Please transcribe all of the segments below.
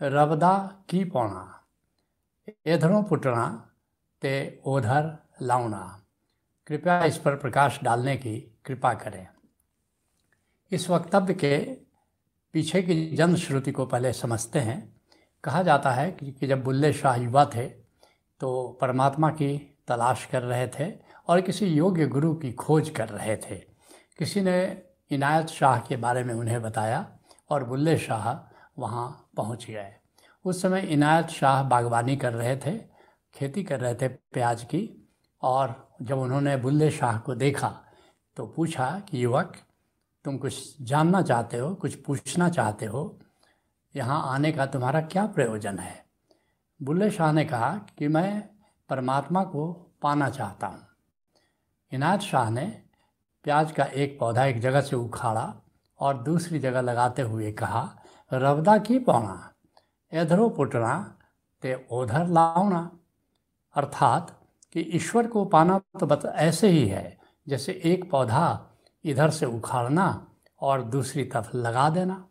रबदा की पौना। इधरों पुटना ते ओधर लाउना कृपया इस पर प्रकाश डालने की कृपा करें। इस वक्तव्य के पीछे की जन श्रुति को पहले समझते हैं। कहा जाता है कि जब बुल्ले शाह युवा थे तो परमात्मा की तलाश कर रहे थे और किसी योग्य गुरु की खोज कर रहे थे। किसी ने इनायत शाह के बारे में उन्हें बताया और बुल्ले शाह वहाँ पहुँच गए। उस समय इनायत शाह बागवानी कर रहे थे, खेती कर रहे थे प्याज की, और जब उन्होंने बुल्ले शाह को देखा तो पूछा कि, युवक, तुम कुछ जानना चाहते हो, कुछ पूछना चाहते हो? यहाँ आने का तुम्हारा क्या प्रयोजन है? बुल्ले शाह ने कहा कि, मैं परमात्मा को पाना चाहता हूँ। इनायत शाह ने प्याज का एक पौधा एक जगह से उखाड़ा और दूसरी जगह लगाते हुए कहा रवदा की पौना इधरो पुटना, ते उधर लाउना अर्थात कि ईश्वर को पाना तो बत ऐसे ही है, जैसे एक पौधा इधर से उखाड़ना और दूसरी तरफ़ लगा देना।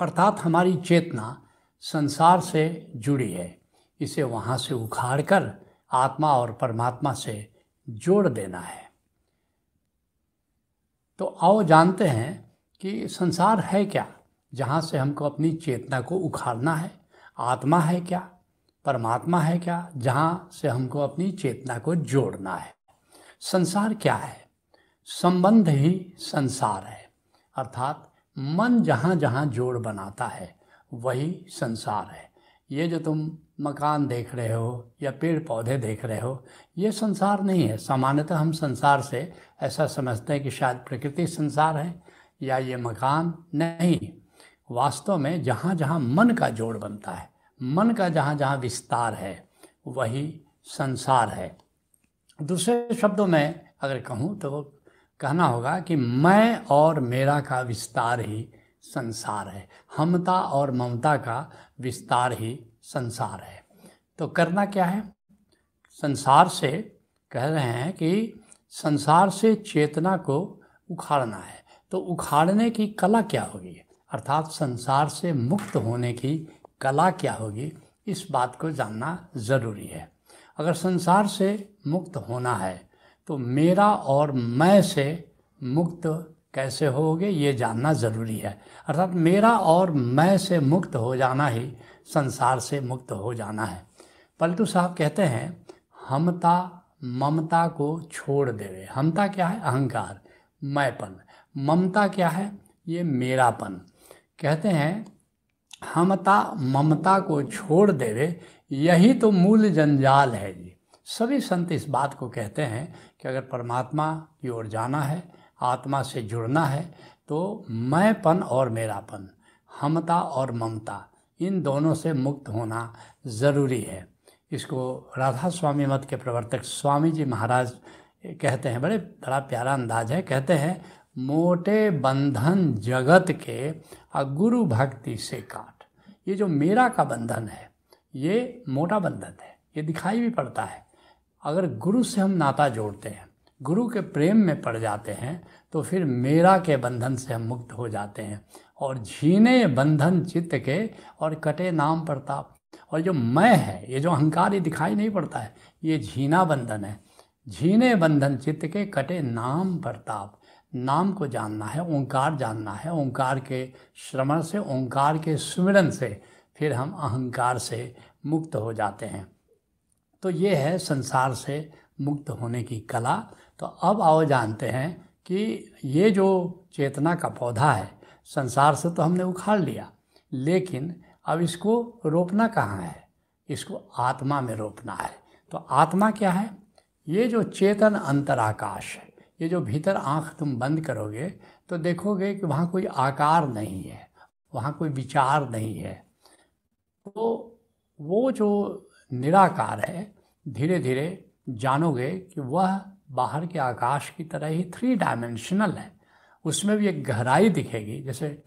अर्थात हमारी चेतना संसार से जुड़ी है, इसे वहाँ से उखाड़ कर आत्मा और परमात्मा से जोड़ देना है। तो आओ जानते हैं कि संसार है क्या? जहाँ से हमको अपनी चेतना को उखाड़ना है। आत्मा है क्या? परमात्मा है क्या? जहाँ से हमको अपनी चेतना को जोड़ना है। संसार क्या है? संबंध ही संसार है। अर्थात मन जहाँ जहाँ जोड़ बनाता है, वही संसार है। ये जो तुम मकान देख रहे हो या पेड़ पौधे देख रहे हो, ये संसार नहीं है। सामान्यतः हम संसार से ऐसा समझते हैं कि शायद प्रकृति संसार है या ये मकान नहीं। वास्तव में जहाँ जहाँ मन का जोड़ बनता है, मन का जहाँ जहाँ विस्तार है, वही संसार है। दूसरे शब्दों में अगर कहूँ तो कहना होगा कि मैं और मेरा का विस्तार ही संसार है। हमता और ममता का विस्तार ही संसार है। तो करना क्या है? संसार से कह रहे हैं कि संसार से चेतना को उखाड़ना है। तो उखाड़ने की कला क्या होगी? अर्थात संसार से मुक्त होने की कला क्या होगी, इस बात को जानना ज़रूरी है। अगर संसार से मुक्त होना है तो मेरा और मैं से मुक्त कैसे होगे, ये जानना ज़रूरी है। अर्थात मेरा और मैं से मुक्त हो जाना ही संसार से मुक्त हो जाना है। पलटू साहब कहते हैं, हमता ममता को छोड़ देवे। हमता क्या है? अहंकार। मैंपन। ममता क्या है? ये मेरापन। कहते हैं, हमता ममता को छोड़ देवे, यही तो मूल जंजाल है जी। सभी संत इस बात को कहते हैं कि अगर परमात्मा की ओर जाना है, आत्मा से जुड़ना है तो मैंपन और मेरापन, हमता और ममता, इन दोनों से मुक्त होना ज़रूरी है। इसको राधा स्वामी मत के प्रवर्तक स्वामी जी महाराज कहते हैं, बड़े बड़ा प्यारा अंदाज है, कहते हैं मोटे बंधन जगत के और गुरु भक्ति से काट। ये जो मेरा का बंधन है, ये मोटा बंधन है। ये दिखाई भी पड़ता है। अगर गुरु से हम नाता जोड़ते हैं, गुरु के प्रेम में पड़ जाते हैं तो फिर मेरा के बंधन से हम मुक्त हो जाते हैं। और झीने बंधन चित्त के और कटे नाम प्रताप और जो मैं है, ये जो अहंकार ये दिखाई नहीं पड़ता है, ये झीना बंधन है। झीने बंधन चित्त के कटे नाम प्रताप नाम को जानना है, ओंकार जानना है, ओंकार के श्रवण से, ओंकार के सुमिरन से फिर हम अहंकार से मुक्त हो जाते हैं। तो ये है संसार से मुक्त होने की कला। तो अब आओ जानते हैं कि ये जो चेतना का पौधा है, संसार से तो हमने उखाड़ लिया, लेकिन अब इसको रोपना कहाँ है? इसको आत्मा में रोपना है। तो आत्मा क्या है? ये जो चेतन अंतराकाश है ये जो भीतर आँख तुम बंद करोगे तो देखोगे कि वहाँ कोई आकार नहीं है, वहाँ कोई विचार नहीं है। तो वो जो निराकार है धीरे धीरे जानोगे कि वह बाहर के आकाश की तरह ही थ्री डायमेंशनल है। उसमें भी एक गहराई दिखेगी, जैसे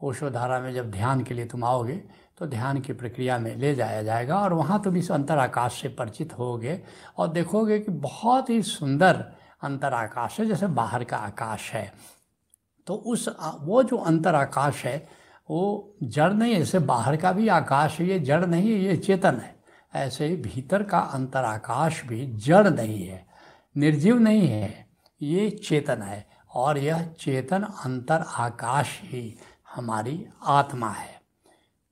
ओशोधारा में जब ध्यान के लिए तुम आओगे तो ध्यान की प्रक्रिया में ले जाया जाएगा और वहाँ तुम इस अंतर आकाश से परिचित होगे और देखोगे कि बहुत ही सुंदर अंतर आकाश है, जैसे बाहर का आकाश है। तो उस वो जो अंतर आकाश है, वो जड़ नहीं है, जैसे बाहर का भी आकाश है, ये जड़ नहीं है, ये चेतन है। ऐसे ही भीतर का अंतर आकाश भी जड़ नहीं है, निर्जीव नहीं है, ये चेतन है। और यह चेतन अंतर आकाश ही हमारी आत्मा है।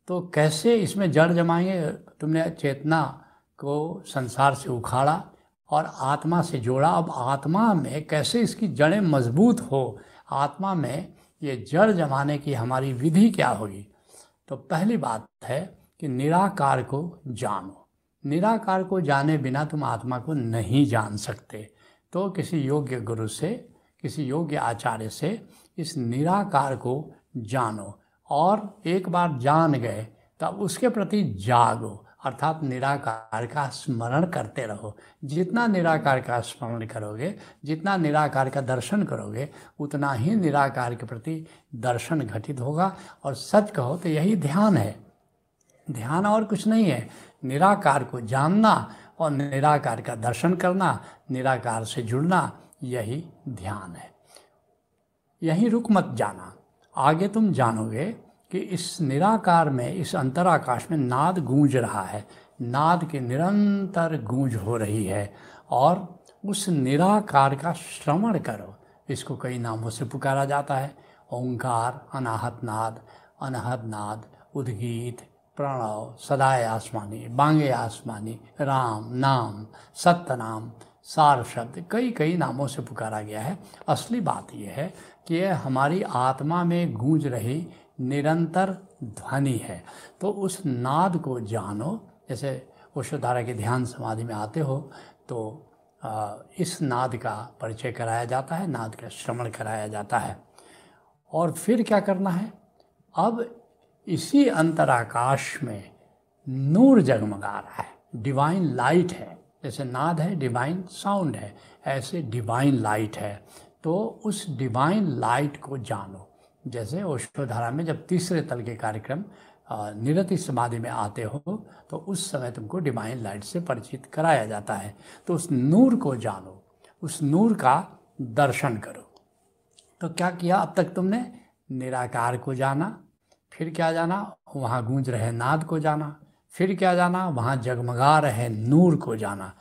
तो कैसे इसमें जड़ जमाएँगे? तुमने चेतना को संसार से उखाड़ा और आत्मा से जोड़ा। अब आत्मा में कैसे इसकी जड़ें मज़बूत हो? आत्मा में ये जड़ जमाने की हमारी विधि क्या होगी? तो पहली बात है कि निराकार को जानो। निराकार को जाने बिना तुम आत्मा को नहीं जान सकते। तो किसी योग्य गुरु से, किसी योग्य आचार्य से इस निराकार को जानो। और एक बार जान गए, तब उसके प्रति जागो। अर्थात निराकार का स्मरण करते रहो। जितना निराकार का स्मरण करोगे, जितना निराकार का दर्शन करोगे, उतना ही निराकार के प्रति दर्शन घटित होगा। और सच कहो तो यही ध्यान है। ध्यान और कुछ नहीं है। निराकार को जानना और निराकार का दर्शन करना, निराकार से जुड़ना, यही ध्यान है। यहीं रुक मत जाना। आगे तुम जानोगे कि इस निराकार में, इस अंतराकाश में नाद गूंज रहा है। नाद की निरंतर गूंज हो रही है और उस निराकार का श्रवण करो। इसको कई नामों से पुकारा जाता है। ओंकार, अनाहत नाद अनहद नाद, उद्गीत, प्रणव सदाए आसमानी, बांगे आसमानी, राम, नाम सत्य नाम सार शब्द, कई कई नामों से पुकारा गया है। असली बात यह है कि यह हमारी आत्मा में गूंज रही निरंतर ध्वनि है। तो उस नाद को जानो, जैसे उषधारा के ध्यान समाधि में आते हो तो इस नाद का परिचय कराया जाता है, नाद का श्रवण कराया जाता है। और फिर क्या करना है? अब इसी अंतराकाश में नूर जगमगा रहा है। डिवाइन लाइट है। जैसे नाद है, डिवाइन साउंड है। ऐसे डिवाइन लाइट है। तो उस डिवाइन लाइट को जानो। जैसे ओशोधारा में जब तीसरे तल के कार्यक्रम निरति समाधि में आते हो तो उस समय तुमको डिवाइन लाइट से परिचित कराया जाता है। तो उस नूर को जानो, उस नूर का दर्शन करो। तो क्या किया? अब तक तुमने निराकार को जाना, फिर क्या जाना? वहाँ गूंज रहे नाद को जाना, फिर क्या जाना? वहाँ जगमगा रहे नूर को जाना।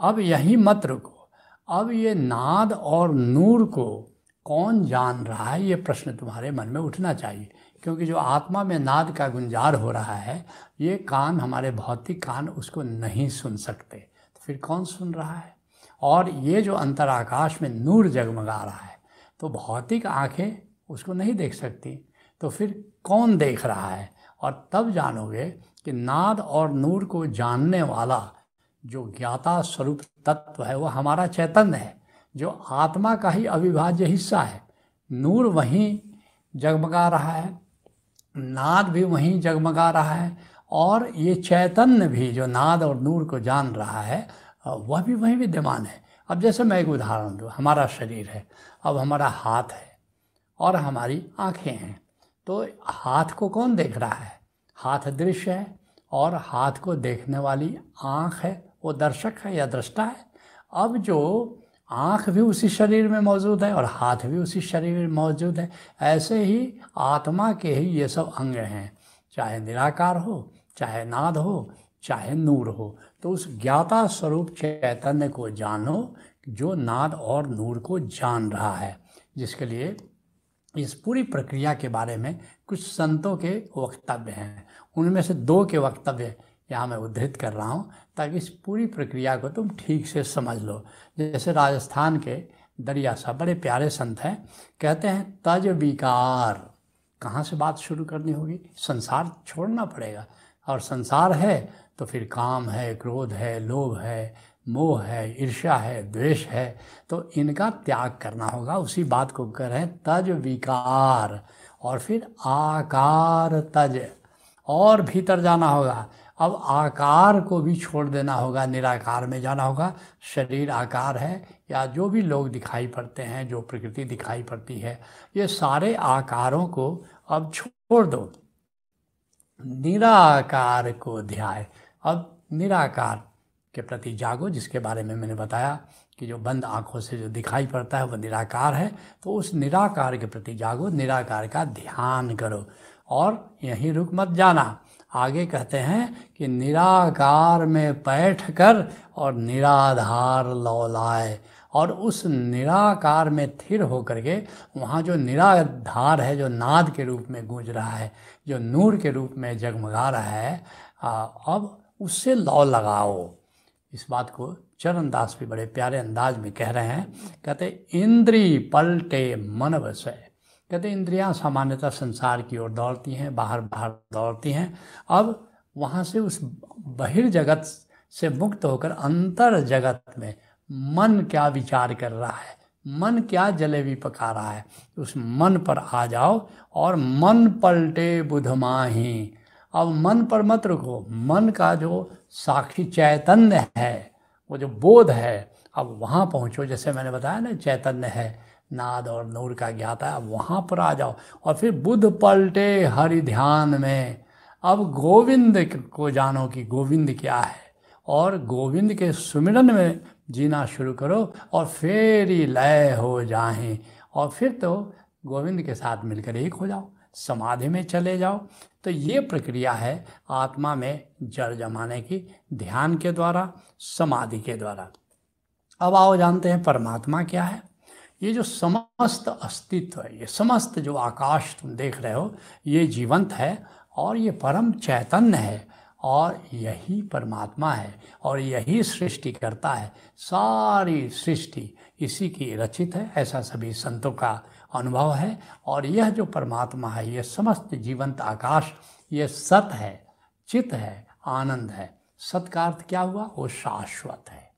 अब यही मत रुको अब ये नाद और नूर को कौन जान रहा है? ये प्रश्न तुम्हारे मन में उठना चाहिए, क्योंकि जो आत्मा में नाद का गुंजार हो रहा है, ये कान, हमारे भौतिक कान उसको नहीं सुन सकते। तो फिर कौन सुन रहा है? और ये जो अंतराकाश में नूर जगमगा रहा है तो भौतिक आँखें उसको नहीं देख सकती। तो फिर कौन देख रहा है? और तब जानोगे कि नाद और नूर को जानने वाला जो ज्ञाता स्वरूप तत्व है, वो हमारा चैतन्य है। जो आत्मा का ही अविभाज्य हिस्सा है। नूर वहीं जगमगा रहा है, नाद भी वहीं जगमगा रहा है और ये चैतन्य भी जो नाद और नूर को जान रहा है, वह भी वहीं विद्यमान है। अब जैसे मैं एक उदाहरण दूँ, हमारा शरीर है, अब हमारा हाथ है और हमारी आँखें हैं तो हाथ को कौन देख रहा है? हाथ दृश्य है और हाथ को देखने वाली आँख है, वो दर्शक है या दृष्टा है? अब जो आँख भी उसी शरीर में मौजूद है और हाथ भी उसी शरीर में मौजूद है। ऐसे ही आत्मा के ही ये सब अंग हैं। चाहे निराकार हो, चाहे नाद हो, चाहे नूर हो। तो उस ज्ञाता स्वरूप चैतन्य को जानो जो नाद और नूर को जान रहा है। जिसके लिए इस पूरी प्रक्रिया के बारे में कुछ संतों के वक्तव्य हैं। उनमें से दो के वक्तव्य यहाँ मैं उद्धृत कर रहा हूँ, ताकि इस पूरी प्रक्रिया को तुम ठीक से समझ लो। जैसे राजस्थान के दरिया साहब, बड़े प्यारे संत हैं, कहते हैं, तज विकार। कहाँ से बात शुरू करनी होगी? संसार छोड़ना पड़ेगा। और संसार है तो फिर काम है, क्रोध है, लोभ है, मोह है, ईर्ष्या है, द्वेष है तो इनका त्याग करना होगा। उसी बात को कह रहे हैं, तज विकार। और फिर आकार तज। और भीतर जाना होगा। अब आकार को भी छोड़ देना होगा, निराकार में जाना होगा। शरीर आकार है या जो भी लोग दिखाई पड़ते हैं, जो प्रकृति दिखाई पड़ती है, ये सारे आकारों को अब छोड़ दो। निराकार को ध्याय। अब निराकार के प्रति जागो, जिसके बारे में मैंने बताया कि जो बंद आँखों से जो दिखाई पड़ता है वह निराकार है। तो उस निराकार के प्रति जागो, निराकार का ध्यान करो और यहीं रुक मत जाना। आगे कहते हैं कि निराकार में बैठ कर और निराधार लौलाए और उस निराकार में थिर होकर के वहाँ जो निराधार है, जो नाद के रूप में गूंज रहा है, जो नूर के रूप में जगमगा रहा है अब उससे लौ लगाओ। इस बात को चरण दास भी बड़े प्यारे अंदाज में कह रहे हैं। कहते, इंद्री पलटे मन वसय कहते इंद्रियाँ सामान्यतः संसार की ओर दौड़ती हैं, बाहर बाहर दौड़ती हैं। अब वहाँ से उस बहिर्जगत से मुक्त होकर अंतर जगत में मन क्या विचार कर रहा है, मन क्या जलेबी पका रहा है, उस मन पर आ जाओ और मन पलटे बुधमाही। अब मन पर मत रुको, मन का जो साक्षी चैतन्य है, वो जो बोध है, अब वहाँ पहुँचो। जैसे मैंने बताया ना, चैतन्य है नाद और नूर का ज्ञाता है वहाँ पर आ जाओ। और फिर बुध पलटे हरि ध्यान में। अब गोविंद को जानो कि गोविंद क्या है। और गोविंद के सुमिरन में जीना शुरू करो और फिर ही लय हो जाएँ और फिर तो गोविंद के साथ मिलकर एक हो जाओ, समाधि में चले जाओ। तो ये प्रक्रिया है आत्मा में जड़ जमाने की, ध्यान के द्वारा, समाधि के द्वारा। अब आओ जानते हैं परमात्मा क्या है। ये जो समस्त अस्तित्व है, ये समस्त जो आकाश तुम देख रहे हो, ये जीवंत है और ये परम चैतन्य है और यही परमात्मा है और यही सृष्टि करता है। सारी सृष्टि इसी की रचित है, ऐसा सभी संतों का अनुभव है और यह जो परमात्मा है यह समस्त जीवंत आकाश, ये सत है चित है, आनंद है। सत का अर्थ क्या हुआ? वो शाश्वत है।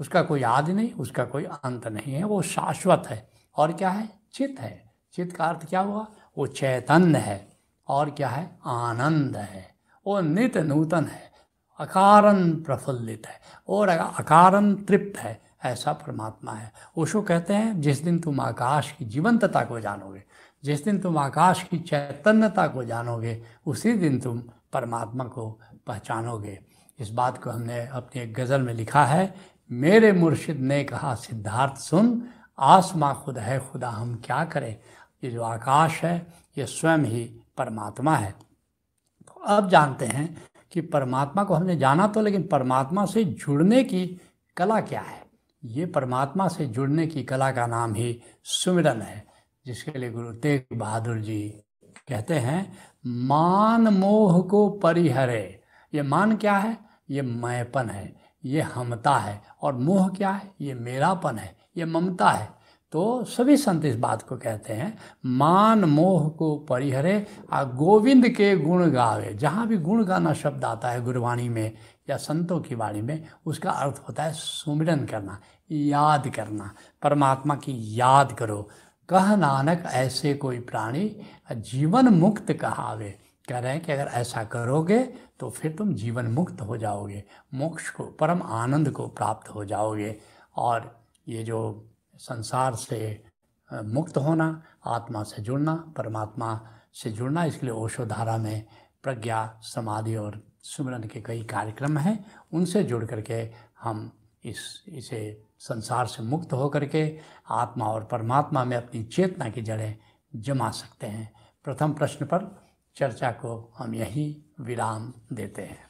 उसका कोई आदि नहीं, उसका कोई अंत नहीं है, वो शाश्वत है। और क्या है? चित है। चित का अर्थ क्या हुआ? वो चैतन्य है। और क्या है? आनंद है। वो नित नूतन है। अकारन प्रफुल्लित है। और अकारन तृप्त है। ऐसा परमात्मा है। ओशो कहते हैं, जिस दिन तुम आकाश की जीवंतता को जानोगे, जिस दिन तुम आकाश की चैतन्यता को जानोगे, उसी दिन तुम परमात्मा को पहचानोगे। इस बात को हमने अपनी एक गज़ल में लिखा है मेरे मुर्शिद ने कहा, सिद्धार्थ सुन, आसमां खुद है, खुदा हम क्या करें? ये जो आकाश है, ये स्वयं ही परमात्मा है। तो अब जानते हैं कि परमात्मा को हमने जाना तो लेकिन परमात्मा से जुड़ने की कला क्या है? ये परमात्मा से जुड़ने की कला का नाम ही सुमिरन है, जिसके लिए गुरु तेग बहादुर जी कहते हैं, मान मोह को परिहरे। ये मान क्या है? ये मैपन है। ये हमता है और मोह क्या है? ये मेरापन है, ये ममता है। तो सभी संत इस बात को कहते हैं, मान मोह को परिहरे, आ गोविंद के गुण गावे। जहाँ भी गुण गाना शब्द आता है गुरवाणी में या संतों की वाणी में, उसका अर्थ होता है सुमिरन करना, याद करना। परमात्मा की याद करो। कह नानक ऐसे कोई प्राणी, जीवन मुक्त कहावे। कह रहे हैं कि अगर ऐसा करोगे तो फिर तुम जीवन मुक्त हो जाओगे, मोक्ष को, परम आनंद को प्राप्त हो जाओगे। और ये जो संसार से मुक्त होना, आत्मा से जुड़ना, परमात्मा से जुड़ना, इसके लिए ओशोधारा में प्रज्ञा, समाधि और सुमरन के कई कार्यक्रम हैं। उनसे जुड़ करके हम इस, इसे संसार से मुक्त होकर के आत्मा और परमात्मा में अपनी चेतना की जड़ें जमा सकते हैं। प्रथम प्रश्न पर चर्चा को हम यहीं विराम देते हैं।